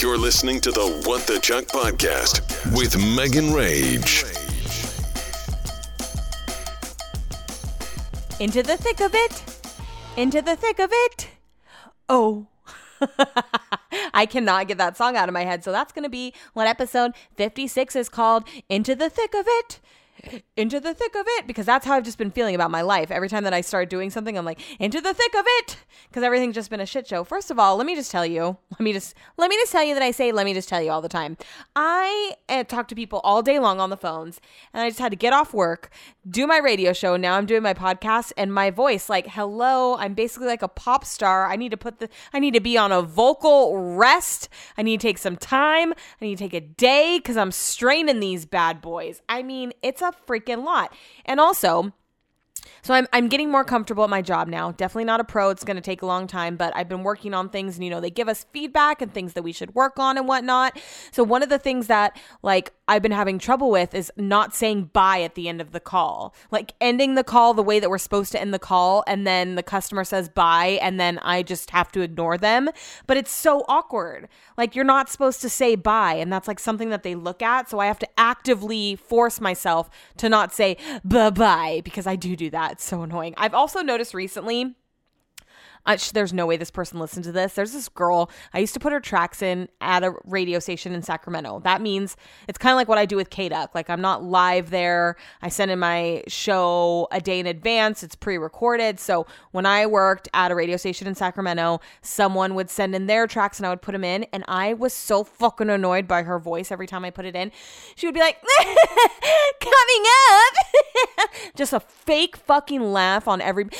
You're listening to the What the Chuck podcast with Megan Rage. Into the thick of it. Into the thick of it. Oh. I cannot get that song out of my head. So that's going to be what episode 56 is called Into the Thick of It into the thick of it because that's how I've just been feeling about my life. Every time that I start doing something, I'm like, into the thick of it because everything's just been a shit show. First of all, let me just tell you, let me just let me just tell you that I say let me just tell you all the time. I uh, talk to people all day long on the phones and I just had to get off work, do my radio show, now I'm doing my podcast and my voice like, "Hello, I'm basically like a pop star. I need to put the I need to be on a vocal rest. I need to take some time. I need to take a day cuz I'm straining these bad boys. I mean, it's a freaking lot. And also, so I'm I'm getting more comfortable at my job now. Definitely not a pro. It's going to take a long time, but I've been working on things and you know, they give us feedback and things that we should work on and whatnot. So one of the things that like I've been having trouble with is not saying bye at the end of the call. Like ending the call the way that we're supposed to end the call and then the customer says bye and then I just have to ignore them. But it's so awkward. Like you're not supposed to say bye and that's like something that they look at. So I have to actively force myself to not say bye bye because I do do that. It's so annoying. I've also noticed recently there's no way this person listened to this. There's this girl. I used to put her tracks in at a radio station in Sacramento. That means it's kind of like what I do with K Duck. Like I'm not live there. I send in my show a day in advance. It's pre-recorded. So when I worked at a radio station in Sacramento, someone would send in their tracks and I would put them in. And I was so fucking annoyed by her voice every time I put it in. She would be like, "Coming up," just a fake fucking laugh on every.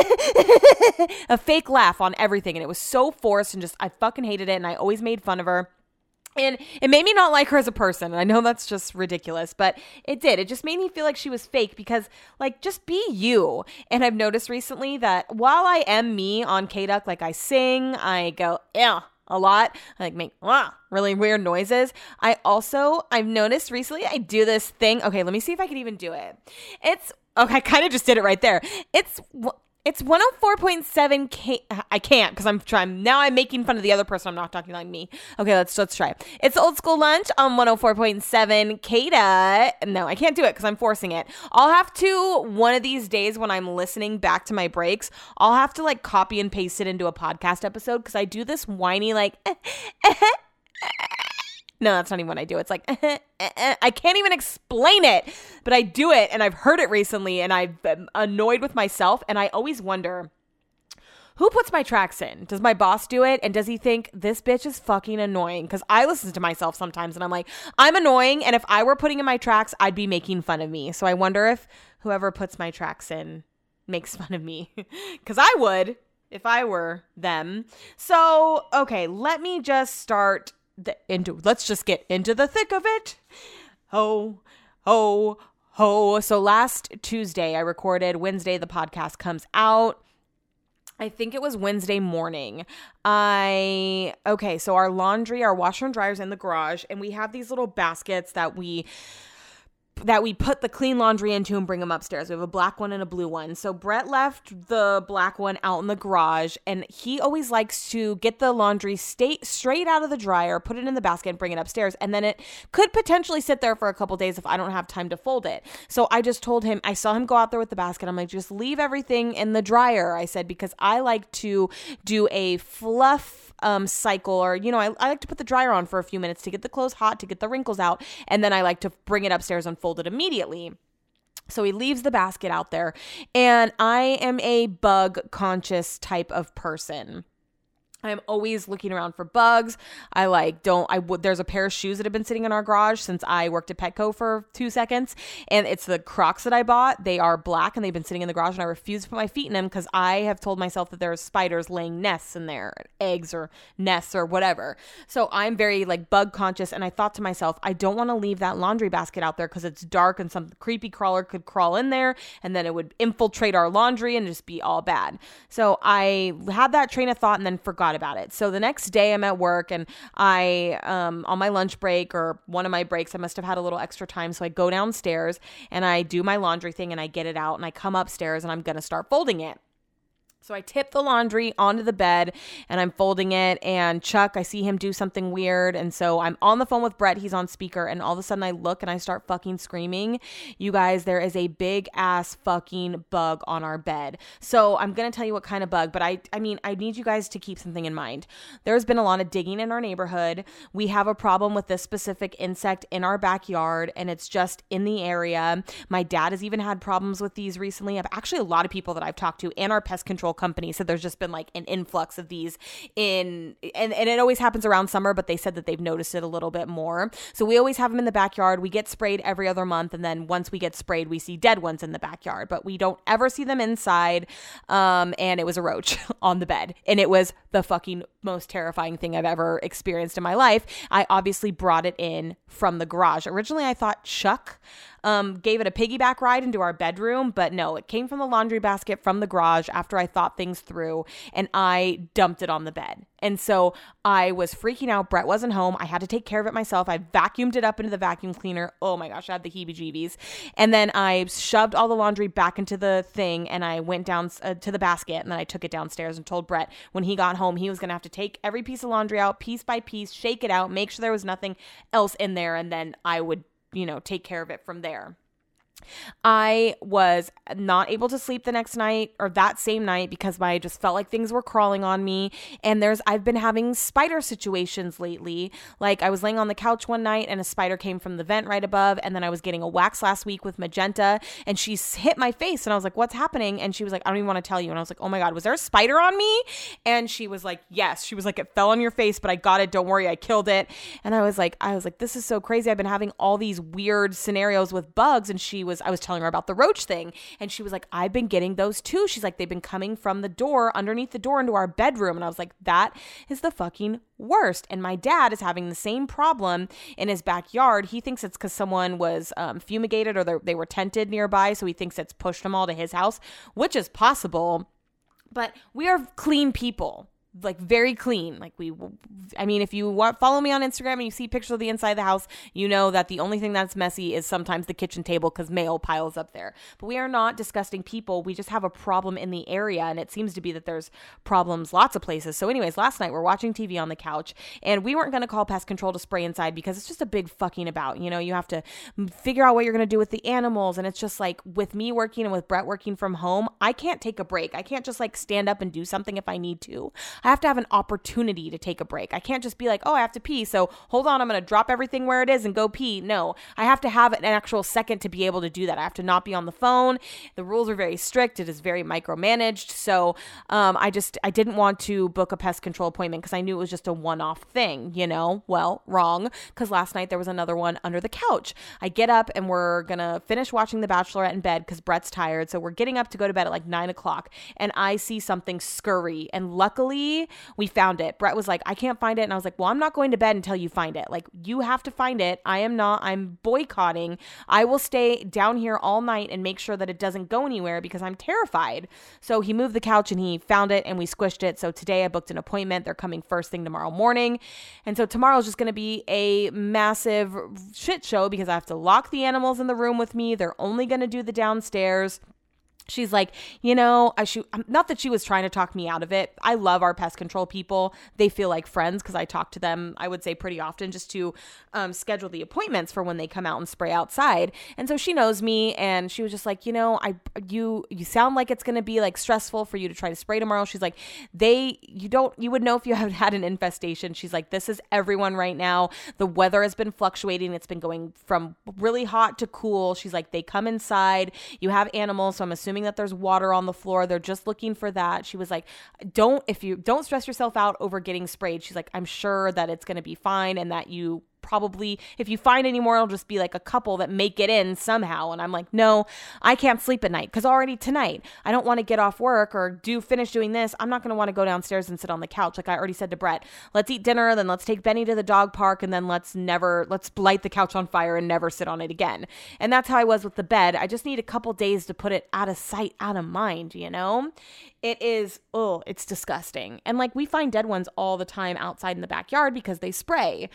a fake laugh on everything. And it was so forced and just, I fucking hated it. And I always made fun of her. And it made me not like her as a person. And I know that's just ridiculous, but it did. It just made me feel like she was fake because, like, just be you. And I've noticed recently that while I am me on K Duck, like I sing, I go, yeah, a lot. I like make ah, really weird noises. I also I've noticed recently I do this thing. Okay, let me see if I can even do it. It's okay. I kind of just did it right there. It's it's 104.7 K. I can't because I'm trying. Now I'm making fun of the other person. I'm not talking like me. Okay, let's let's try. It's old school lunch on 104.7 Kada. No, I can't do it because I'm forcing it. I'll have to one of these days when I'm listening back to my breaks. I'll have to like copy and paste it into a podcast episode because I do this whiny like. No, that's not even what I do. It's like, eh, eh, eh. I can't even explain it, but I do it. And I've heard it recently and I've been annoyed with myself. And I always wonder who puts my tracks in? Does my boss do it? And does he think this bitch is fucking annoying? Because I listen to myself sometimes and I'm like, I'm annoying. And if I were putting in my tracks, I'd be making fun of me. So I wonder if whoever puts my tracks in makes fun of me. Because I would if I were them. So, okay, let me just start the into let's just get into the thick of it. Ho, ho, ho. So last Tuesday I recorded, Wednesday the podcast comes out. I think it was Wednesday morning. I okay, so our laundry, our washer and dryer's in the garage, and we have these little baskets that we that we put the clean laundry into and bring them upstairs. We have a black one and a blue one. So Brett left the black one out in the garage, and he always likes to get the laundry state straight out of the dryer, put it in the basket, and bring it upstairs. And then it could potentially sit there for a couple days if I don't have time to fold it. So I just told him, I saw him go out there with the basket. I'm like, just leave everything in the dryer. I said because I like to do a fluff um, cycle, or you know, I, I like to put the dryer on for a few minutes to get the clothes hot, to get the wrinkles out, and then I like to bring it upstairs and fold it immediately. So he leaves the basket out there, and I am a bug conscious type of person. I'm always looking around for bugs. I like don't I would there's a pair of shoes that have been sitting in our garage since I worked at Petco for 2 seconds and it's the Crocs that I bought. They are black and they've been sitting in the garage and I refuse to put my feet in them cuz I have told myself that there's spiders laying nests in there, eggs or nests or whatever. So I'm very like bug conscious and I thought to myself, I don't want to leave that laundry basket out there cuz it's dark and some creepy crawler could crawl in there and then it would infiltrate our laundry and just be all bad. So I had that train of thought and then forgot about it. So the next day I'm at work and I, um, on my lunch break or one of my breaks, I must have had a little extra time. So I go downstairs and I do my laundry thing and I get it out and I come upstairs and I'm going to start folding it. So I tip the laundry onto the bed and I'm folding it. And Chuck, I see him do something weird. And so I'm on the phone with Brett. He's on speaker. And all of a sudden I look and I start fucking screaming. You guys, there is a big ass fucking bug on our bed. So I'm going to tell you what kind of bug. But I, I mean, I need you guys to keep something in mind. There's been a lot of digging in our neighborhood. We have a problem with this specific insect in our backyard and it's just in the area. My dad has even had problems with these recently. I've actually a lot of people that I've talked to and our pest control company said there's just been like an influx of these in and, and it always happens around summer but they said that they've noticed it a little bit more. So we always have them in the backyard. We get sprayed every other month and then once we get sprayed we see dead ones in the backyard but we don't ever see them inside um, and it was a roach on the bed and it was the fucking most terrifying thing i've ever experienced in my life i obviously brought it in from the garage originally i thought chuck um, gave it a piggyback ride into our bedroom, but no, it came from the laundry basket from the garage after I thought things through and I dumped it on the bed. And so I was freaking out. Brett wasn't home. I had to take care of it myself. I vacuumed it up into the vacuum cleaner. Oh my gosh, I had the heebie jeebies. And then I shoved all the laundry back into the thing and I went down uh, to the basket and then I took it downstairs and told Brett when he got home he was going to have to take every piece of laundry out piece by piece, shake it out, make sure there was nothing else in there, and then I would you know, take care of it from there. I was not able to sleep the next night or that same night because I just felt like things were crawling on me. And there's, I've been having spider situations lately. Like I was laying on the couch one night and a spider came from the vent right above. And then I was getting a wax last week with magenta and she hit my face. And I was like, what's happening? And she was like, I don't even want to tell you. And I was like, oh my God, was there a spider on me? And she was like, yes. She was like, it fell on your face, but I got it. Don't worry. I killed it. And I was like, I was like, this is so crazy. I've been having all these weird scenarios with bugs. And she was, I was telling her about the roach thing. And she was like, I've been getting those too. She's like, they've been coming from the door, underneath the door into our bedroom. And I was like, that is the fucking worst. And my dad is having the same problem in his backyard. He thinks it's because someone was um, fumigated or they were tented nearby. So he thinks it's pushed them all to his house, which is possible. But we are clean people like very clean. Like we, I mean, if you follow me on Instagram and you see pictures of the inside of the house, you know that the only thing that's messy is sometimes the kitchen table because mail piles up there. But we are not disgusting people. We just have a problem in the area, and it seems to be that there's problems lots of places. So, anyways, last night we're watching TV on the couch, and we weren't going to call pest control to spray inside because it's just a big fucking about. You know, you have to figure out what you're going to do with the animals, and it's just like with me working and with Brett working from home, I can't take a break. I can't just like stand up and do something if I need to. I have to have an opportunity to take a break. I can't just be like, oh, I have to pee. So hold on, I'm going to drop everything where it is and go pee. No, I have to have an actual second to be able to do that. I have to not be on the phone. The rules are very strict. It is very micromanaged. So um, I just, I didn't want to book a pest control appointment because I knew it was just a one off thing, you know? Well, wrong. Because last night there was another one under the couch. I get up and we're going to finish watching The Bachelorette in bed because Brett's tired. So we're getting up to go to bed at like nine o'clock and I see something scurry. And luckily, we found it. Brett was like, I can't find it. And I was like, well, I'm not going to bed until you find it. Like, you have to find it. I am not, I'm boycotting. I will stay down here all night and make sure that it doesn't go anywhere because I'm terrified. So he moved the couch and he found it and we squished it. So today I booked an appointment. They're coming first thing tomorrow morning. And so tomorrow's just going to be a massive shit show because I have to lock the animals in the room with me. They're only going to do the downstairs she's like, you know, I should um, not that she was trying to talk me out of it. I love our pest control people. They feel like friends because I talk to them, I would say pretty often just to um, schedule the appointments for when they come out and spray outside. And so she knows me and she was just like, you know, I you you sound like it's gonna be like stressful for you to try to spray tomorrow. She's like, they you don't you would know if you have had an infestation. She's like, this is everyone right now. The weather has been fluctuating. It's been going from really hot to cool. She's like, they come inside. You have animals, so I'm assuming assuming that there's water on the floor. They're just looking for that. She was like, "Don't if you don't stress yourself out over getting sprayed." She's like, "I'm sure that it's going to be fine and that you probably if you find any more it'll just be like a couple that make it in somehow. And i'm like no i can't sleep at night. Because already tonight i don't want to get off work or do finish doing this. I'm not going to want to go downstairs and sit on the couch like i already said to brett. Let's eat dinner then let's take benny to the dog park and then let's never let's light the couch on fire and never sit on it again. And that's how i was with the bed. I just need a couple days to put it out of sight out of mind you know? It is oh it's disgusting. And like we find dead ones all the time outside in the backyard because they spray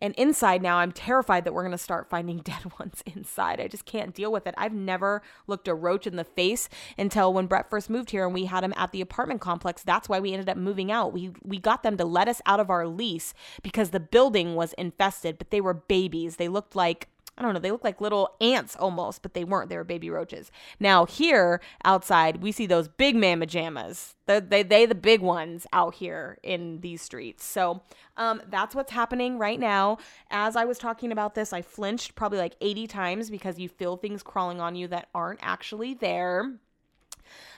and inside now, I'm terrified that we're going to start finding dead ones inside. I just can't deal with it. I've never looked a roach in the face until when Brett first moved here and we had him at the apartment complex. That's why we ended up moving out. We we got them to let us out of our lease because the building was infested, but they were babies. They looked like I don't know, they look like little ants almost, but they weren't. They were baby roaches. Now, here outside, we see those big mama jammas. They, they, they the big ones out here in these streets. So um, that's what's happening right now. As I was talking about this, I flinched probably like 80 times because you feel things crawling on you that aren't actually there.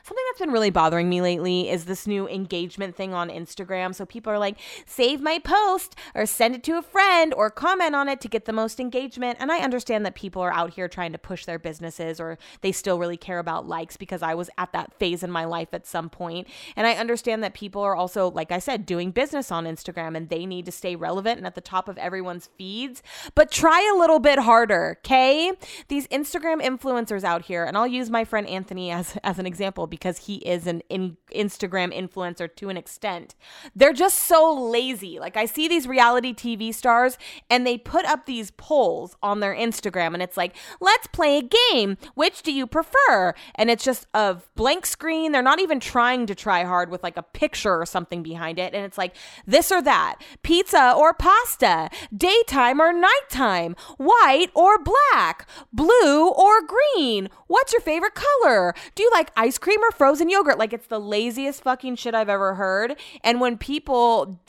Something that's been really bothering me lately is this new engagement thing on Instagram. So people are like, save my post or send it to a friend or comment on it to get the most engagement. And I understand that people are out here trying to push their businesses or they still really care about likes because I was at that phase in my life at some point. And I understand that people are also, like I said, doing business on Instagram and they need to stay relevant and at the top of everyone's feeds. But try a little bit harder, okay? These Instagram influencers out here, and I'll use my friend Anthony as, as an example because he is an in- Instagram influencer to an extent. They're just so lazy. Like I see these reality TV stars and they put up these polls on their Instagram and it's like, "Let's play a game. Which do you prefer?" And it's just a blank screen. They're not even trying to try hard with like a picture or something behind it and it's like this or that. Pizza or pasta, daytime or nighttime, white or black, blue or green. What's your favorite color? Do you like ice cream or frozen yogurt? Like it's the laziest fucking shit I've ever heard. And when people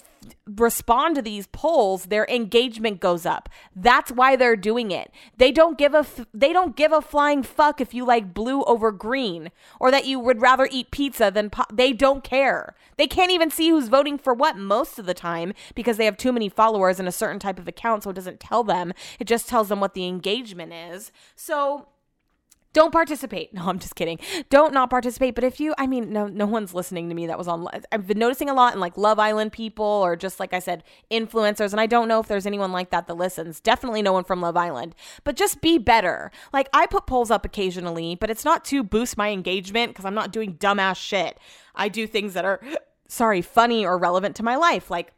respond to these polls their engagement goes up. That's why they're doing it. They don't give a f- they don't give a flying fuck if you like blue over green or that you would rather eat pizza than po- they don't care. They can't even see who's voting for what most of the time because they have too many followers in a certain type of account so it doesn't tell them. It just tells them what the engagement is. So don't participate. No, I'm just kidding. Don't not participate. But if you, I mean, no, no one's listening to me. That was on. I've been noticing a lot in like Love Island people, or just like I said, influencers. And I don't know if there's anyone like that that listens. Definitely no one from Love Island. But just be better. Like I put polls up occasionally, but it's not to boost my engagement because I'm not doing dumbass shit. I do things that are, sorry, funny or relevant to my life, like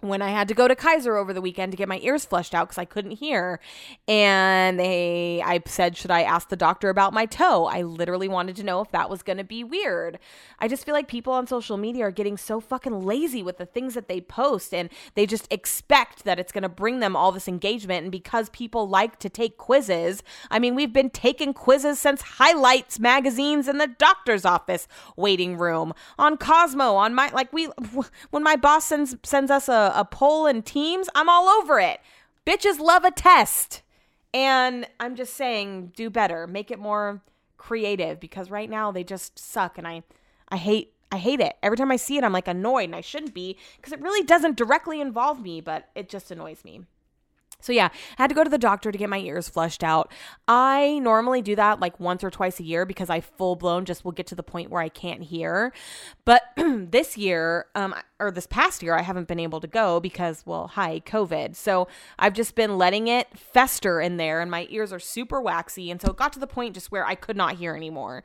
when I had to go to Kaiser over the weekend to get my ears flushed out because I couldn't hear. And they, I said, should I ask the doctor about my toe? I literally wanted to know if that was to be weird. I just feel like people on social media are getting so fucking lazy with the things that they post and they just expect that it's to bring them all this engagement. And because people like to take quizzes, I mean, we've been taking quizzes since highlights magazines in the doctor's office waiting room on Cosmo, on my, like, we, when my boss sends, sends us a, a poll in Teams, I'm all over it. Bitches love a test. And I'm just saying, do better. Make it more creative because right now they just suck and I I hate I hate it. Every time I see it, I'm like annoyed and I shouldn't be because it really doesn't directly involve me, but it just annoys me. So yeah, I had to go to the doctor to get my ears flushed out. I normally do that like once or twice a year because I full blown just will get to the point where I can't hear. But this year, um, or this past year, I haven't been able to go because, well, hi, COVID. So I've just been letting it fester in there, and my ears are super waxy. And so it got to the point just where I could not hear anymore.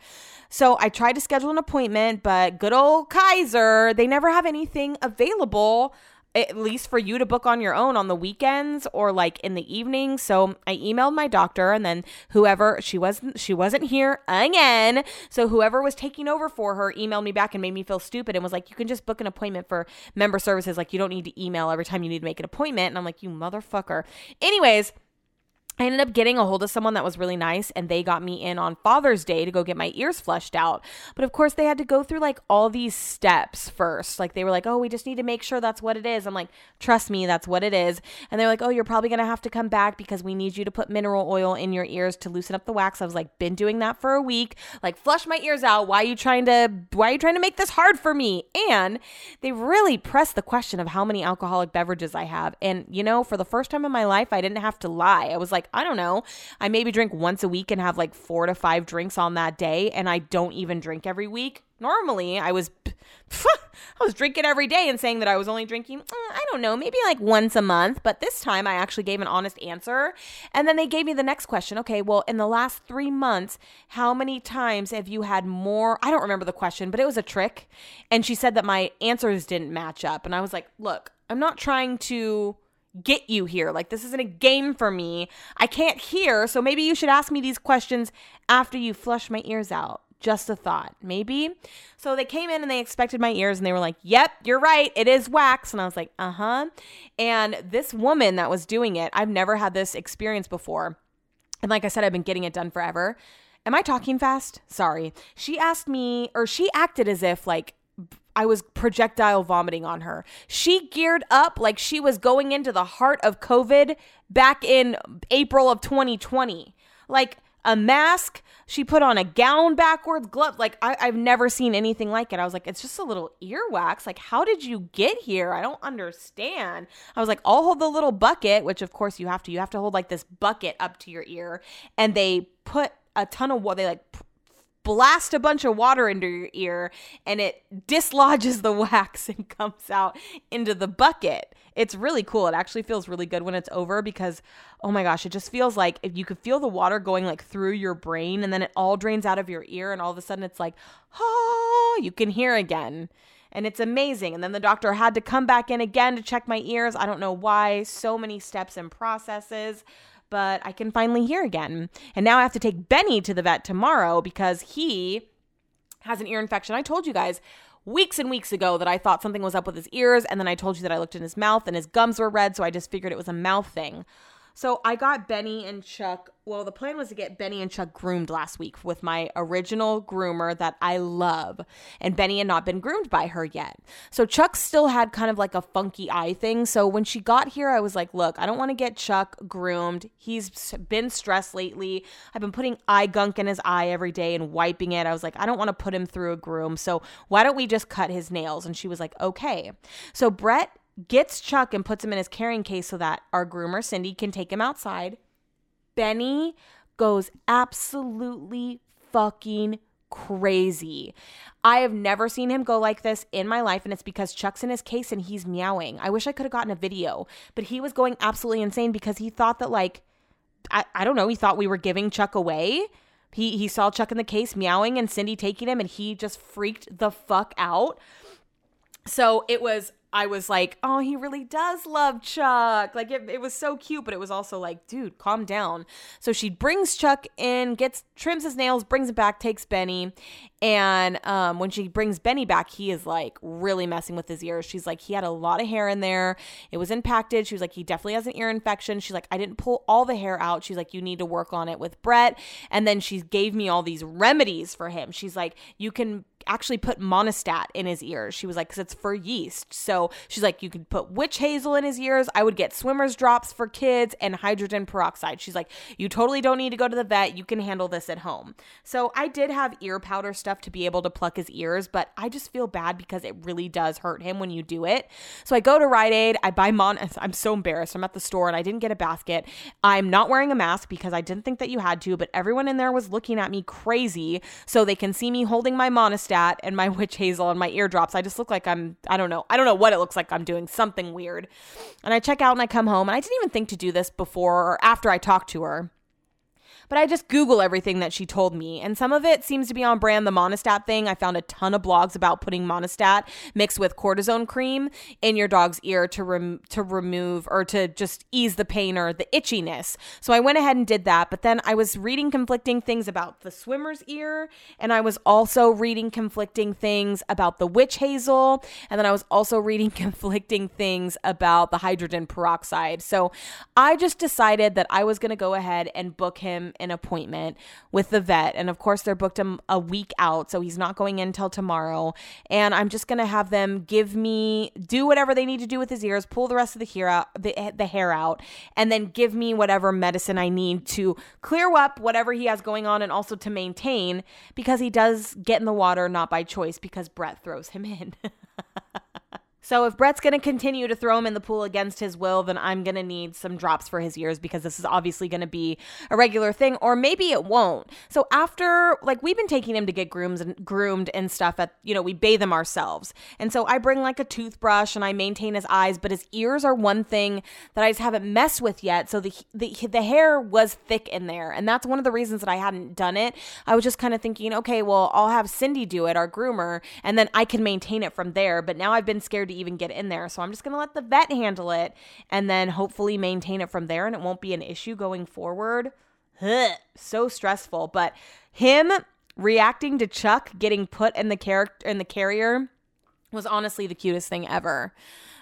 So I tried to schedule an appointment, but good old Kaiser, they never have anything available at least for you to book on your own on the weekends or like in the evening. So I emailed my doctor and then whoever she wasn't she wasn't here again. So whoever was taking over for her emailed me back and made me feel stupid and was like, you can just book an appointment for member services. Like you don't need to email every time you need to make an appointment. And I'm like, you motherfucker. Anyways, I ended up getting a hold of someone that was really nice and they got me in on Father's Day to go get my ears flushed out. But of course, they had to go through like all these steps first. Like they were like, oh, we just need to make sure that's what it is. I'm like, trust me, that's what it is. And they're like, oh, you're probably going to have to come back because we need you to put mineral oil in your ears to loosen up the wax. I was like, been doing that for a week. Like, flush my ears out. Why are you trying to, why are you trying to make this hard for me? And they really pressed the question of how many alcoholic beverages I have. And, you know, for the first time in my life, I didn't have to lie. I was like, like, I don't know, I maybe drink once a week and have like four to five drinks on that day, and I don't even drink every week. Normally, I was I was drinking every day and saying that I was only drinking, mm, I don't know, maybe like once a month. But this time I actually gave an honest answer. And then they gave me the next question. Okay, well, in the last three months, how many times have you had more? I don't remember the question, but it was a trick. And she said that my answers didn't match up. And I was like, look, I'm not trying to get you here. Like, this isn't a game for me. I can't hear, so maybe you should ask me these questions after you flush my ears out. Just a thought, maybe. So they came in and they expected my ears and they were like, Yep, you're right. It is wax. And I was like, Uh huh. And this woman that was doing it, I've never had this experience before. And like I said, I've been getting it done forever. Am I talking fast? Sorry. She asked me, or she acted as if like I was projectile vomiting on her. She geared up like she was going into the heart of COVID back in April of 2020. Like a mask, she put on a gown backwards, gloves. Like I, have never seen anything like it. I was like, it's just a little earwax. Like, how did you get here? I don't understand. I was like, I'll hold the little bucket, which of course you have to. You have to hold like this bucket up to your ear, and they put a ton of water. They like blast a bunch of water into your ear and it dislodges the wax and comes out into the bucket. It's really cool. It actually feels really good when it's over because oh my gosh, it just feels like if you could feel the water going like through your brain and then it all drains out of your ear and all of a sudden it's like, "Oh, you can hear again." And it's amazing. And then the doctor had to come back in again to check my ears. I don't know why. So many steps and processes but I can finally hear again. And now I have to take Benny to the vet tomorrow because he has an ear infection. I told you guys weeks and weeks ago that I thought something was up with his ears, and then I told you that I looked in his mouth and his gums were red, so I just figured it was a mouth thing. So I got Benny and Chuck. Well, the plan was to get Benny and Chuck groomed last week with my original groomer that I love. And Benny had not been groomed by her yet. So Chuck still had kind of like a funky eye thing. So when she got here, I was like, look, I don't want to get Chuck groomed. He's been stressed lately. I've been putting eye gunk in his eye every day and wiping it. I was like, I don't want to put him through a groom. So why don't we just cut his nails? And she was like, okay. So Brett gets Chuck and puts him in his carrying case so that our groomer, Cindy, can take him outside. Benny goes absolutely fucking crazy. I have never seen him go like this in my life, and it's because Chuck's in his case and he's meowing. I wish I could have gotten a video, but he was going absolutely insane because he thought that, like, I, I don't know, he thought we were giving Chuck away. He, he saw Chuck in the case meowing and Cindy taking him, and he just freaked the fuck out. So it was I was like, oh, he really does love Chuck. Like it, it was so cute, but it was also like, dude, calm down. So she brings Chuck in, gets trims his nails, brings it back, takes Benny, and um, when she brings Benny back, he is like really messing with his ears. She's like, he had a lot of hair in there. It was impacted. She was like, he definitely has an ear infection. She's like, I didn't pull all the hair out. She's like, you need to work on it with Brett. And then she gave me all these remedies for him. She's like, you can actually put monistat in his ears. She was like, because it's for yeast. So she's like, you could put witch hazel in his ears. I would get swimmer's drops for kids and hydrogen peroxide. She's like, you totally don't need to go to the vet. You can handle this at home. So I did have ear powder stuff to be able to pluck his ears, but I just feel bad because it really does hurt him when you do it. So I go to Rite Aid. I buy Mon. I'm so embarrassed. I'm at the store and I didn't get a basket. I'm not wearing a mask because I didn't think that you had to, but everyone in there was looking at me crazy so they can see me holding my monistat and my witch hazel and my eardrops. I just look like I'm, I don't know. I don't know what it looks like I'm doing something weird. And I check out and I come home and I didn't even think to do this before or after I talked to her. But I just Google everything that she told me, and some of it seems to be on brand. The Monistat thing, I found a ton of blogs about putting Monistat mixed with cortisone cream in your dog's ear to rem- to remove or to just ease the pain or the itchiness. So I went ahead and did that. But then I was reading conflicting things about the swimmer's ear, and I was also reading conflicting things about the witch hazel, and then I was also reading conflicting things about the hydrogen peroxide. So I just decided that I was going to go ahead and book him an appointment with the vet. And of course, they're booked him a week out. So he's not going in until tomorrow. And I'm just going to have them give me, do whatever they need to do with his ears, pull the rest of the hair out, the, the hair out, and then give me whatever medicine I need to clear up whatever he has going on and also to maintain because he does get in the water not by choice because Brett throws him in. So if Brett's going to continue to throw him in the pool against his will, then I'm going to need some drops for his ears because this is obviously going to be a regular thing or maybe it won't. So after like we've been taking him to get grooms and groomed and stuff at, you know, we bathe him ourselves. And so I bring like a toothbrush and I maintain his eyes, but his ears are one thing that I just haven't messed with yet. So the the the hair was thick in there, and that's one of the reasons that I hadn't done it. I was just kind of thinking, okay, well, I'll have Cindy do it, our groomer, and then I can maintain it from there. But now I've been scared to even get in there. So I'm just going to let the vet handle it and then hopefully maintain it from there and it won't be an issue going forward. Ugh, so stressful. But him reacting to Chuck getting put in the character in the carrier was honestly the cutest thing ever.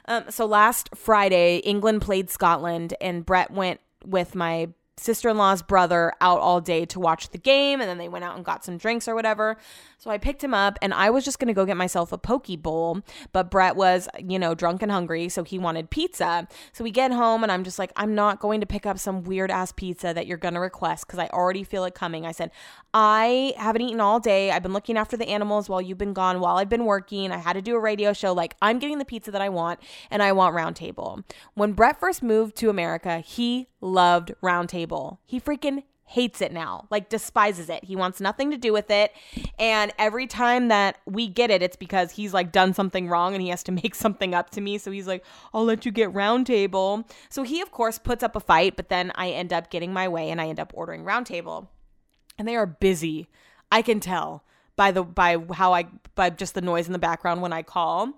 Um, so last Friday, England played Scotland, and Brett went with my sister in law's brother out all day to watch the game, and then they went out and got some drinks or whatever. So I picked him up, and I was just gonna go get myself a poke bowl, but Brett was, you know, drunk and hungry, so he wanted pizza. So we get home, and I'm just like, I'm not going to pick up some weird ass pizza that you're gonna request because I already feel it coming. I said, I haven't eaten all day. I've been looking after the animals while you've been gone, while I've been working. I had to do a radio show. Like, I'm getting the pizza that I want, and I want Roundtable. When Brett first moved to America, he loved Roundtable. He freaking hates it now, like despises it. He wants nothing to do with it. And every time that we get it, it's because he's like done something wrong and he has to make something up to me. So he's like, I'll let you get Roundtable. So he, of course, puts up a fight, but then I end up getting my way and I end up ordering Roundtable. And they are busy. I can tell by the by how I by just the noise in the background when I call.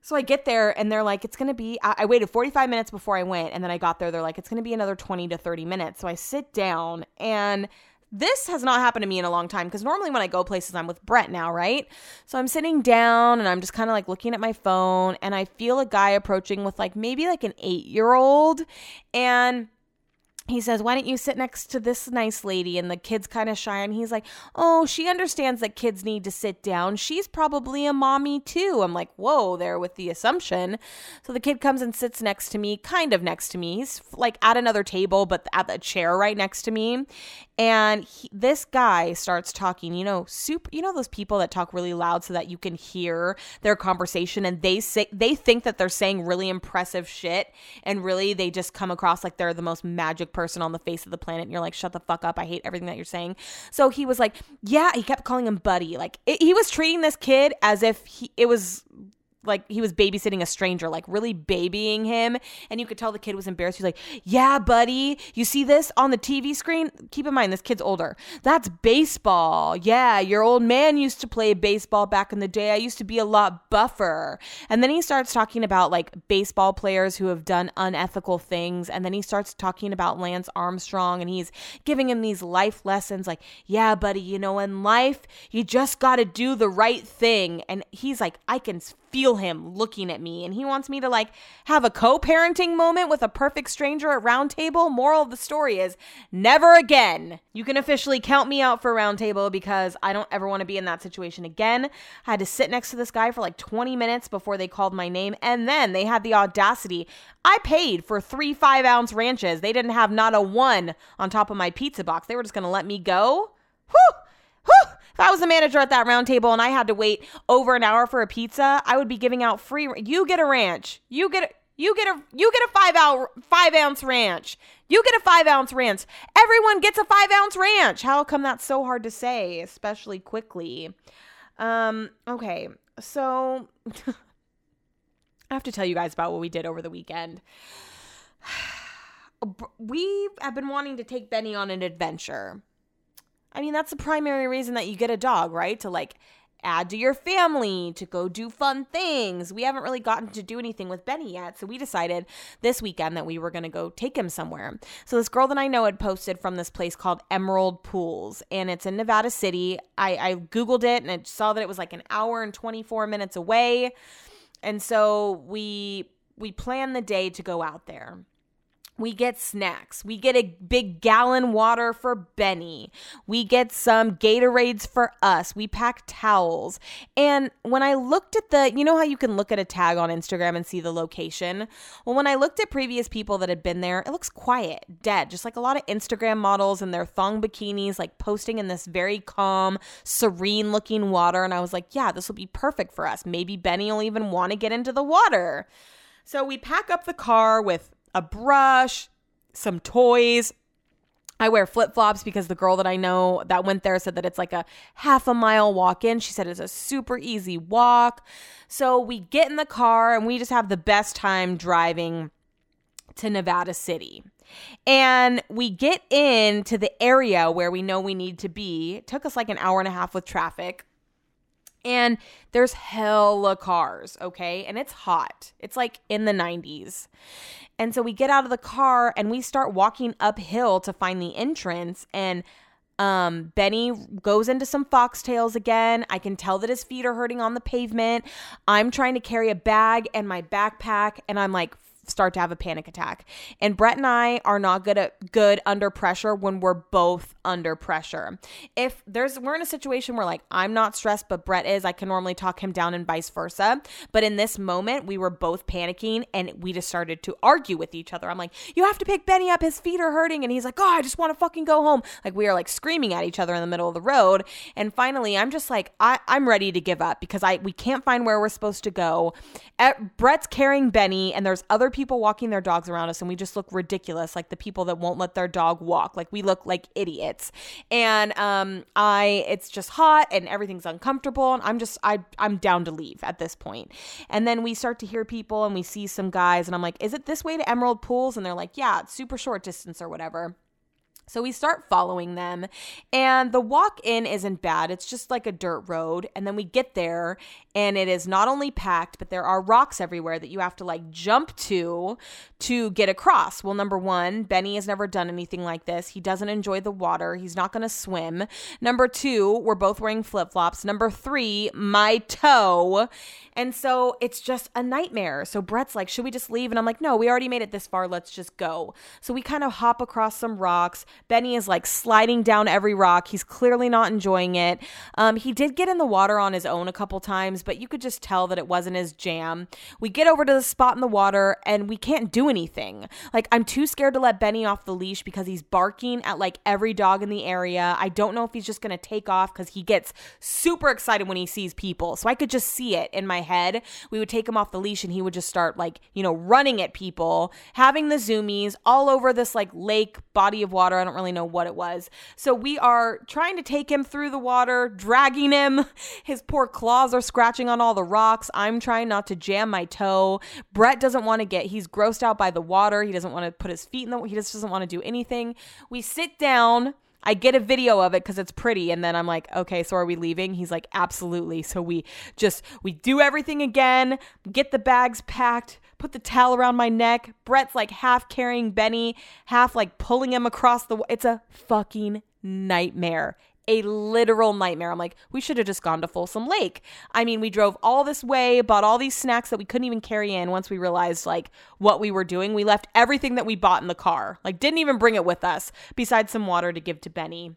So I get there and they're like, it's going to be, I, waited 45 minutes before I went. And then I got there, they're like, it's going to be another 20 to 30 minutes. So I sit down and this has not happened to me in a long time because normally when I go places, I'm with Brett now, right? So I'm sitting down and I'm just kind of like looking at my phone and I feel a guy approaching with like maybe like an eight year old. And he says, Why don't you sit next to this nice lady? And the kid's kind of shy. And he's like, Oh, she understands that kids need to sit down. She's probably a mommy too. I'm like, Whoa, there with the assumption. So the kid comes and sits next to me, kind of next to me. He's like at another table, but at the chair right next to me. And he, this guy starts talking, you know, super, you know, those people that talk really loud so that you can hear their conversation and they say, they think that they're saying really impressive shit. And really, they just come across like they're the most magic person on the face of the planet. And you're like, shut the fuck up. I hate everything that you're saying. So he was like, yeah, he kept calling him buddy. Like, it, he was treating this kid as if he, it was like he was babysitting a stranger, like really babying him. And you could tell the kid was embarrassed. He's like, Yeah, buddy, you see this on the TV screen? Keep in mind, this kid's older. That's baseball. Yeah, your old man used to play baseball back in the day. I used to be a lot buffer. And then he starts talking about like baseball players who have done unethical things. And then he starts talking about Lance Armstrong and he's giving him these life lessons like, Yeah, buddy, you know, in life, you just got to do the right thing. And he's like, I can feel him looking at me. And he wants me to like have a co-parenting moment with a perfect stranger at roundtable. Moral of the story is never again. You can officially count me out for roundtable because i don't ever want to be in that situation again. I had to sit next to this guy for like 20 minutes before they called my name. And then they had the audacity. I paid for three five ounce ranches. They didn't have not a one on top of my pizza box. They were just gonna let me go. Whew! Whew! If I was the manager at that round table and I had to wait over an hour for a pizza, I would be giving out free. You get a ranch. You get a. You get a you get a five hour five ounce ranch. You get a five ounce ranch. Everyone gets a five ounce ranch. How come that's so hard to say, especially quickly? Um, okay, so I have to tell you guys about what we did over the weekend. We have been wanting to take Benny on an adventure. I mean, that's the primary reason that you get a dog, right? To like add to your family, to go do fun things. We haven't really gotten to do anything with Benny yet. So we decided this weekend that we were going to go take him somewhere. So this girl that I know had posted from this place called Emerald Pools, and it's in Nevada City. I, I Googled it and I saw that it was like an hour and 24 minutes away. And so we we planned the day to go out there. We get snacks. We get a big gallon water for Benny. We get some Gatorades for us. We pack towels. And when I looked at the, you know how you can look at a tag on Instagram and see the location? Well, when I looked at previous people that had been there, it looks quiet, dead, just like a lot of Instagram models in their thong bikinis, like posting in this very calm, serene looking water. And I was like, yeah, this will be perfect for us. Maybe Benny will even want to get into the water. So we pack up the car with a brush, some toys. I wear flip flops because the girl that I know that went there said that it's like a half a mile walk in. She said it's a super easy walk. So we get in the car and we just have the best time driving to Nevada City. And we get into the area where we know we need to be. It took us like an hour and a half with traffic. And there's hella cars, okay? And it's hot. It's like in the 90s. And so we get out of the car and we start walking uphill to find the entrance. And um, Benny goes into some foxtails again. I can tell that his feet are hurting on the pavement. I'm trying to carry a bag and my backpack, and I'm like start to have a panic attack. And Brett and I are not good at good under pressure when we're both under pressure. If there's we're in a situation where like I'm not stressed but Brett is, I can normally talk him down and vice versa. But in this moment, we were both panicking and we just started to argue with each other. I'm like, "You have to pick Benny up. His feet are hurting." And he's like, "Oh, I just want to fucking go home." Like we are like screaming at each other in the middle of the road. And finally, I'm just like, I I'm ready to give up because I we can't find where we're supposed to go. At, Brett's carrying Benny and there's other people walking their dogs around us and we just look ridiculous like the people that won't let their dog walk. Like we look like idiots. And um I it's just hot and everything's uncomfortable and I'm just I I'm down to leave at this point. And then we start to hear people and we see some guys and I'm like, "Is it this way to Emerald Pools?" And they're like, "Yeah, it's super short distance or whatever." So we start following them, and the walk in isn't bad. It's just like a dirt road. And then we get there, and it is not only packed, but there are rocks everywhere that you have to like jump to to get across. Well, number one, Benny has never done anything like this. He doesn't enjoy the water, he's not going to swim. Number two, we're both wearing flip flops. Number three, my toe. And so it's just a nightmare. So Brett's like, should we just leave? And I'm like, no, we already made it this far. Let's just go. So we kind of hop across some rocks. Benny is like sliding down every rock. He's clearly not enjoying it. Um, he did get in the water on his own a couple times, but you could just tell that it wasn't his jam. We get over to the spot in the water and we can't do anything. Like, I'm too scared to let Benny off the leash because he's barking at like every dog in the area. I don't know if he's just going to take off because he gets super excited when he sees people. So I could just see it in my head. We would take him off the leash and he would just start like, you know, running at people, having the zoomies all over this like lake body of water. I don't really know what it was. So we are trying to take him through the water, dragging him. His poor claws are scratching on all the rocks. I'm trying not to jam my toe. Brett doesn't want to get, he's grossed out by the water. He doesn't want to put his feet in the, he just doesn't want to do anything. We sit down I get a video of it because it's pretty. And then I'm like, okay, so are we leaving? He's like, absolutely. So we just, we do everything again, get the bags packed, put the towel around my neck. Brett's like half carrying Benny, half like pulling him across the, it's a fucking nightmare a literal nightmare. I'm like, we should have just gone to Folsom Lake. I mean, we drove all this way, bought all these snacks that we couldn't even carry in once we realized like what we were doing. We left everything that we bought in the car, like, didn't even bring it with us, besides some water to give to Benny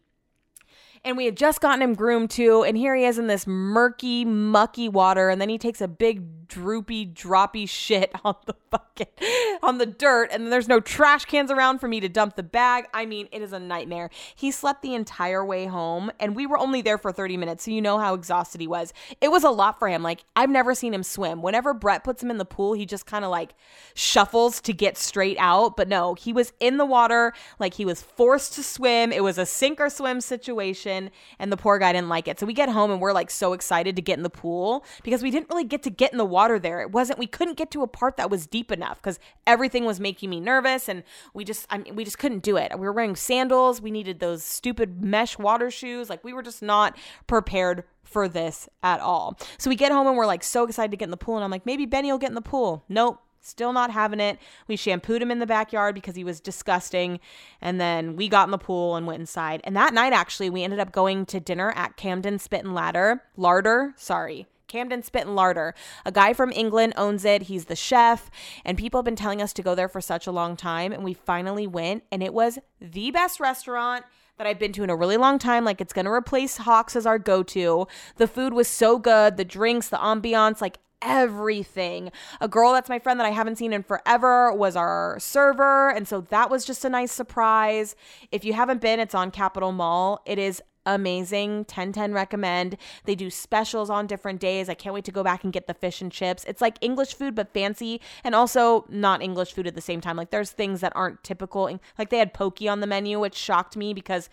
and we had just gotten him groomed too. And here he is in this murky mucky water. And then he takes a big droopy droppy shit on the bucket on the dirt. And there's no trash cans around for me to dump the bag. I mean it is a nightmare. He slept the entire way home. And we were only there for 30 minutes. So you know how exhausted he was. It was a lot for him. Like i've never seen him swim. Whenever brett puts him in the pool he just kind of like shuffles to get straight out. But no he was in the water. Like he was forced to swim. It was a sink or swim situation and the poor guy didn't like it. So we get home and we're like so excited to get in the pool because we didn't really get to get in the water there. It wasn't we couldn't get to a part that was deep enough cuz everything was making me nervous and we just I mean, we just couldn't do it. We were wearing sandals, we needed those stupid mesh water shoes. Like we were just not prepared for this at all. So we get home and we're like so excited to get in the pool and I'm like maybe Benny will get in the pool. Nope. Still not having it. We shampooed him in the backyard because he was disgusting. And then we got in the pool and went inside. And that night, actually, we ended up going to dinner at Camden Spit and Ladder. Larder, sorry. Camden Spit and Larder. A guy from England owns it. He's the chef. And people have been telling us to go there for such a long time. And we finally went. And it was the best restaurant that I've been to in a really long time. Like it's going to replace Hawks as our go to. The food was so good. The drinks, the ambiance, like everything. A girl that's my friend that I haven't seen in forever was our server. And so that was just a nice surprise. If you haven't been, it's on Capitol Mall. It is amazing 1010 recommend they do specials on different days i can't wait to go back and get the fish and chips it's like english food but fancy and also not english food at the same time like there's things that aren't typical like they had poke on the menu which shocked me because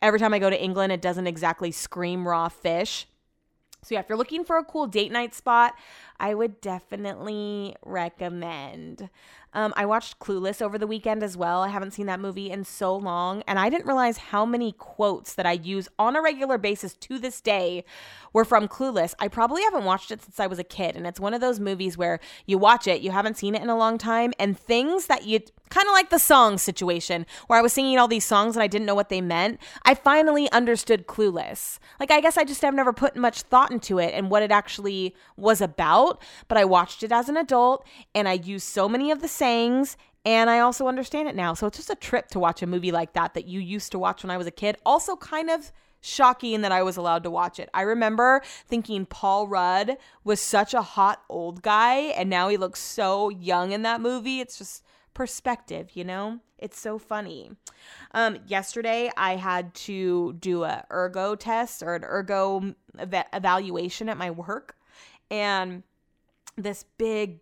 every time i go to england it doesn't exactly scream raw fish so yeah, if you're looking for a cool date night spot, I would definitely recommend. Um, I watched Clueless over the weekend as well. I haven't seen that movie in so long, and I didn't realize how many quotes that I use on a regular basis to this day were from Clueless. I probably haven't watched it since I was a kid, and it's one of those movies where you watch it, you haven't seen it in a long time, and things that you kind of like the song situation where I was singing all these songs and I didn't know what they meant. I finally understood Clueless. Like, I guess I just have never put much thought into it and what it actually was about, but I watched it as an adult and I used so many of the sayings and I also understand it now. So it's just a trip to watch a movie like that that you used to watch when I was a kid. Also, kind of shocking that I was allowed to watch it. I remember thinking Paul Rudd was such a hot old guy, and now he looks so young in that movie. It's just perspective, you know? It's so funny. Um, yesterday, I had to do a ergo test or an ergo ev- evaluation at my work, and this big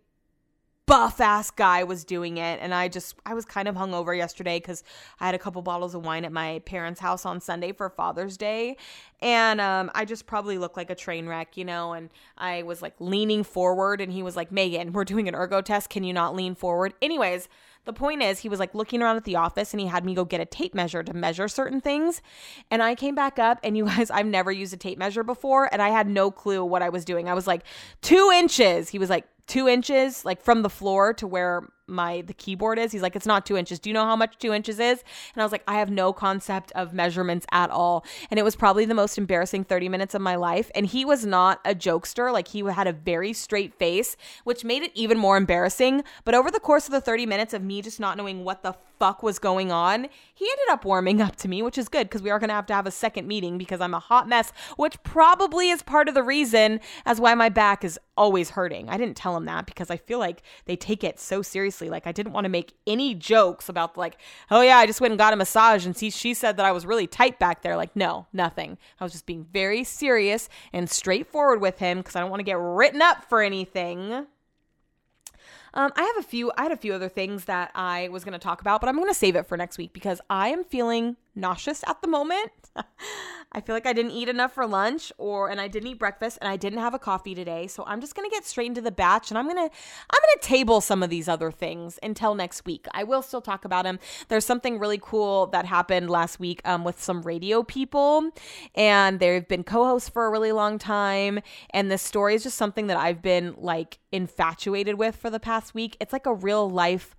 buff ass guy was doing it and i just i was kind of hungover yesterday because i had a couple bottles of wine at my parents house on sunday for father's day. And um, i just probably looked like a train wreck you know and i was like leaning forward and he was like megan we're doing an ergo test. Can you not lean forward? Anyways the point is he was like looking around at the office and he had me go get a tape measure to measure certain things. And i came back up and you guys i've never used a tape measure before and i had no clue what i was doing. I was like two inches he was like two inches like from the floor to where my the keyboard is. He's like it's not two inches. Do you know how much two inches is? And i was like i have no concept of measurements at all. And it was probably the most embarrassing 30 minutes of my life. And he was not a jokester. Like he had a very straight face which made it even more embarrassing. But over the course of the 30 minutes of me just not knowing what the fuck was going on he ended up warming up to me which is good because we are going to have to have a second meeting because i'm a hot mess which probably is part of the reason as why my back is always hurting. I didn't tell him that because i feel like they take it so seriously Like I didn't want to make any jokes about like, oh yeah, I just went and got a massage and see she said that I was really tight back there. Like no, nothing. I was just being very serious and straightforward with him because I don't want to get written up for anything. Um, I have a few. I had a few other things that I was going to talk about, but I'm going to save it for next week because I am feeling nauseous at the moment. I feel like I didn't eat enough for lunch or and I didn't eat breakfast and I didn't have a coffee today. So I'm just going to get straight into the batch and I'm going to I'm going to table some of these other things until next week. I will still talk about them. There's something really cool that happened last week um, with some radio people and they've been co-hosts for a really long time and this story is just something that I've been like infatuated with for the past week. It's like a real life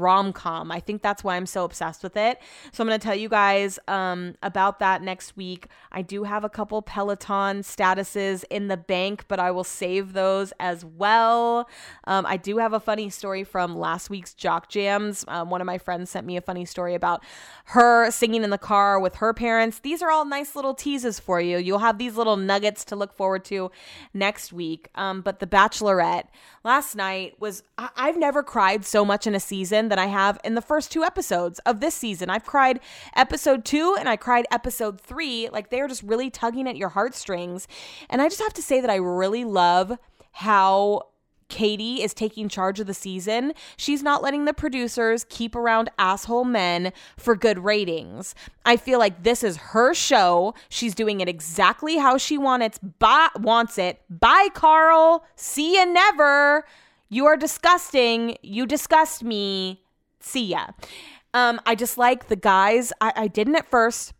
rom com. I think that's why I'm so obsessed with it. So I'm going to tell you guys um, about that next week. I do have a couple Peloton statuses in the bank, but I will save those as well. Um, I do have a funny story from last week's Jock Jams. Um, one of my friends sent me a funny story about her singing in the car with her parents. These are all nice little teases for you. You'll have these little nuggets to look forward to next week. Um, but The Bachelorette last night was, I- I've never cried so much in a season season than I have in the first two episodes of this season. I've cried episode two and I cried episode three. Like they're just really tugging at your heartstrings. And I just have to say that I really love how Katie is taking charge of the season, she's not letting the producers keep around asshole men for good ratings. I feel like this is her show. She's doing it exactly how she wants it. Wants it. Bye, Karl. See you never. You are disgusting. You disgust me. See ya. Um, I just like the guys. I, I didn't at first.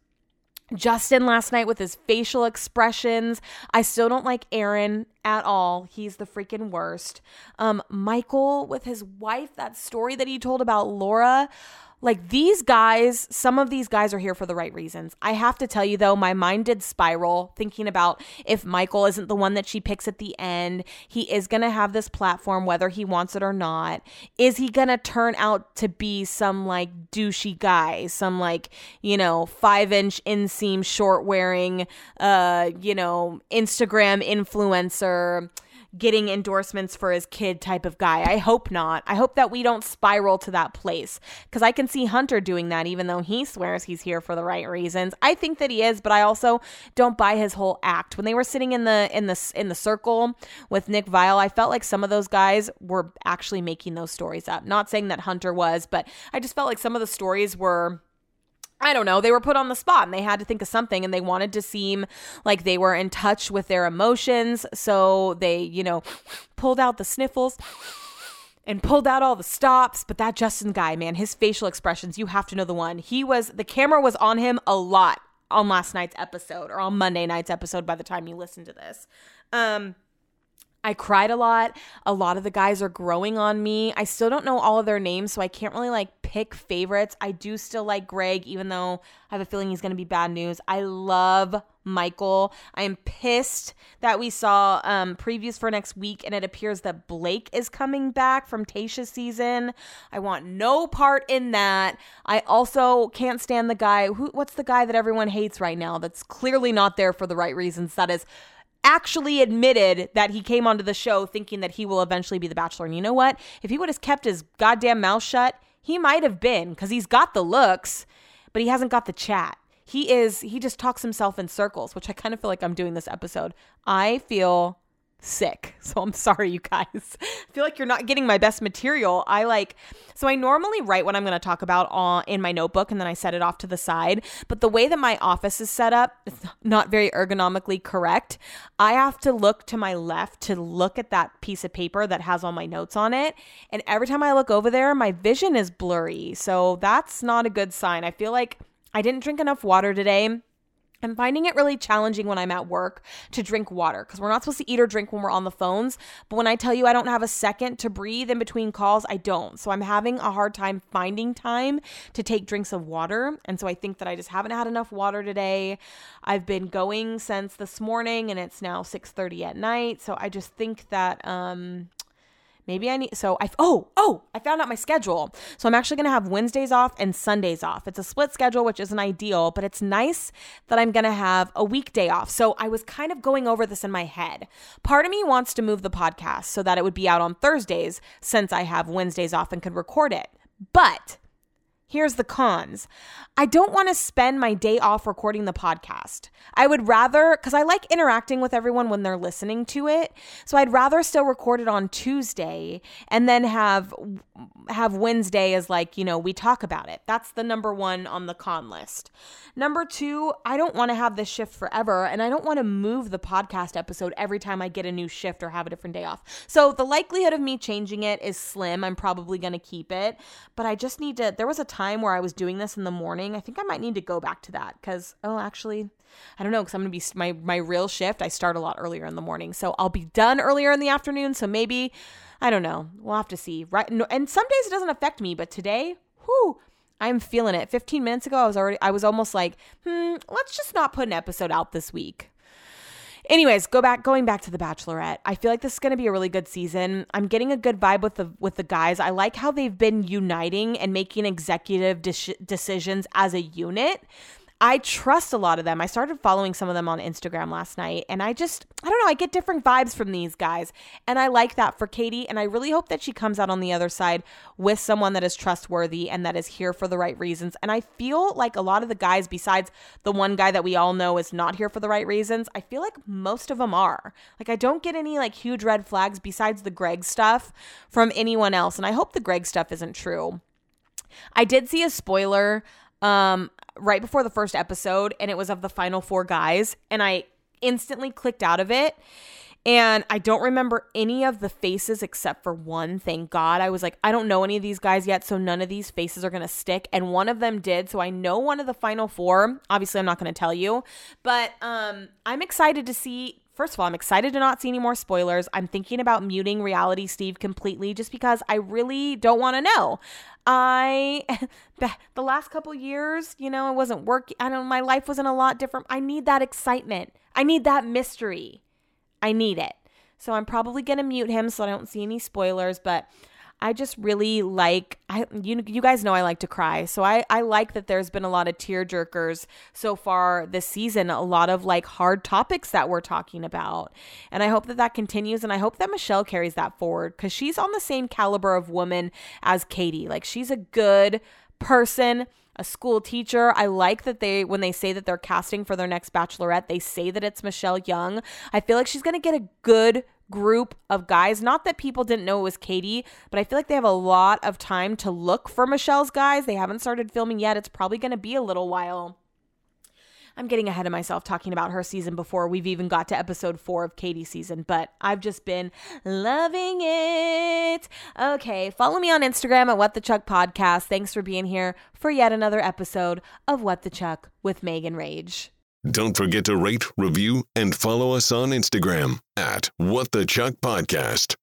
Justin last night with his facial expressions. I still don't like Aaron at all. He's the freaking worst. Um, Michael with his wife, that story that he told about Laura. Like these guys, some of these guys are here for the right reasons. I have to tell you though, my mind did spiral thinking about if Michael isn't the one that she picks at the end, he is going to have this platform whether he wants it or not. Is he going to turn out to be some like douchey guy, some like, you know, 5-inch inseam short wearing uh, you know, Instagram influencer? Getting endorsements for his kid type of guy. I hope not. I hope that we don't spiral to that place because I can see Hunter doing that even though he swears he's here for the right reasons. I think that he is, but I also don't buy his whole act. When they were sitting in the in the in the circle with Nick Viall, I felt like some of those guys were actually making those stories up. Not saying that Hunter was, but I just felt like some of the stories were I don't know, they were put on the spot and they had to think of something and they wanted to seem like they were in touch with their emotions. So they, you know, pulled out the sniffles and pulled out all the stops. But that Justin guy, man, his facial expressions, you have to know the one. He was, the camera was on him a lot on last night's episode or on Monday night's episode by the time you listen to this. Um, I cried a lot. A lot of the guys are growing on me. I still don't know all of their names, so I can't really like pick favorites. I do still like Greg, even though I have a feeling he's going to be bad news. I love Michael. I am pissed that we saw um, previews for next week and it appears that Blake is coming back from Tayshia's season. I want no part in that. I also can't stand the guy who what's the guy that everyone hates right now that's clearly not there for the right reasons. That is actually admitted that he came onto the show thinking that he will eventually be the bachelor. And you know what? If he would have kept his goddamn mouth shut, he might have been because he's got the looks, but he hasn't got the chat. He is, he just talks himself in circles, which I kind of feel like I'm doing this episode. I feel sick. So I'm sorry, you guys. I feel like you're not getting my best material. I like, so I normally write what I'm going to talk about on, in my notebook and then I set it off to the side. But the way that my office is set up, it's not very ergonomically correct. I have to look to my left to look at that piece of paper that has all my notes on it. And every time I look over there, my vision is blurry. So that's not a good sign. I feel like I didn't drink enough water today. I'm finding it really challenging when I'm at work to drink water because we're not supposed to eat or drink when we're on the phones. But when I tell you I don't have a second to breathe in between calls, I don't. So I'm having a hard time finding time to take drinks of water. And so I think that I just haven't had enough water today. I've been going since this morning and it's now 6:30 at night. So I just think that um Maybe I need, so I, oh, oh, I found out my schedule. So I'm actually going to have Wednesdays off and Sundays off. It's a split schedule, which isn't ideal, but it's nice that I'm going to have a weekday off. So I was kind of going over this in my head. Part of me wants to move the podcast so that it would be out on Thursdays since I have Wednesdays off and could record it. But Here's the cons. I don't want to spend my day off recording the podcast. I would rather, because I like interacting with everyone when they're listening to it. So I'd rather still record it on Tuesday and then have have Wednesday as like, you know, we talk about it. That's the number one on the con list. Number two, I don't want to have this shift forever and I don't want to move the podcast episode every time I get a new shift or have a different day off. So the likelihood of me changing it is slim. I'm probably going to keep it, but I just need to. There was a time where I was doing this in the morning. I think I might need to go back to that because, oh, actually, I don't know because I'm gonna be my my real shift. I start a lot earlier in the morning, so I'll be done earlier in the afternoon. So maybe I don't know. We'll have to see. Right, and some days it doesn't affect me, but today, whoo, I'm feeling it. 15 minutes ago, I was already I was almost like, hmm, let's just not put an episode out this week. Anyways, go back going back to the Bachelorette. I feel like this is going to be a really good season. I'm getting a good vibe with the with the guys. I like how they've been uniting and making executive de- decisions as a unit. I trust a lot of them. I started following some of them on Instagram last night, and I just, I don't know, I get different vibes from these guys. And I like that for Katie. And I really hope that she comes out on the other side with someone that is trustworthy and that is here for the right reasons. And I feel like a lot of the guys, besides the one guy that we all know is not here for the right reasons, I feel like most of them are. Like, I don't get any like huge red flags besides the Greg stuff from anyone else. And I hope the Greg stuff isn't true. I did see a spoiler um, right before the first episode, and it was of the final four guys, and I instantly clicked out of it. And I don't remember any of the faces except for one. Thank God. I was like, I don't know any of these guys yet, so none of these faces are going to stick. And one of them did. So I know one of the final four. Obviously, I'm not going to tell you. But um, I'm excited to see First of all, I'm excited to not see any more spoilers. I'm thinking about muting Reality Steve completely just because I really don't want to know. I the last couple years, you know, it wasn't working. I don't my life wasn't a lot different. I need that excitement. I need that mystery. I need it. So I'm probably going to mute him so I don't see any spoilers, but I just really like I you you guys know I like to cry. So I I like that there's been a lot of tear jerkers so far this season, a lot of like hard topics that we're talking about. And I hope that that continues and I hope that Michelle carries that forward cuz she's on the same caliber of woman as Katie. Like she's a good person a school teacher. I like that they, when they say that they're casting for their next bachelorette, they say that it's Michelle Young. I feel like she's going to get a good group of guys. Not that people didn't know it was Katie, but I feel like they have a lot of time to look for Michelle's guys. They haven't started filming yet. It's probably going to be a little while. I'm getting ahead of myself talking about her season before we've even got to episode four of Katie's season, but I've just been loving it. Okay, follow me on Instagram at What the Chuck Podcast. Thanks for being here for yet another episode of What the Chuck with Megan Rage. Don't forget to rate, review, and follow us on Instagram at What the Chuck Podcast.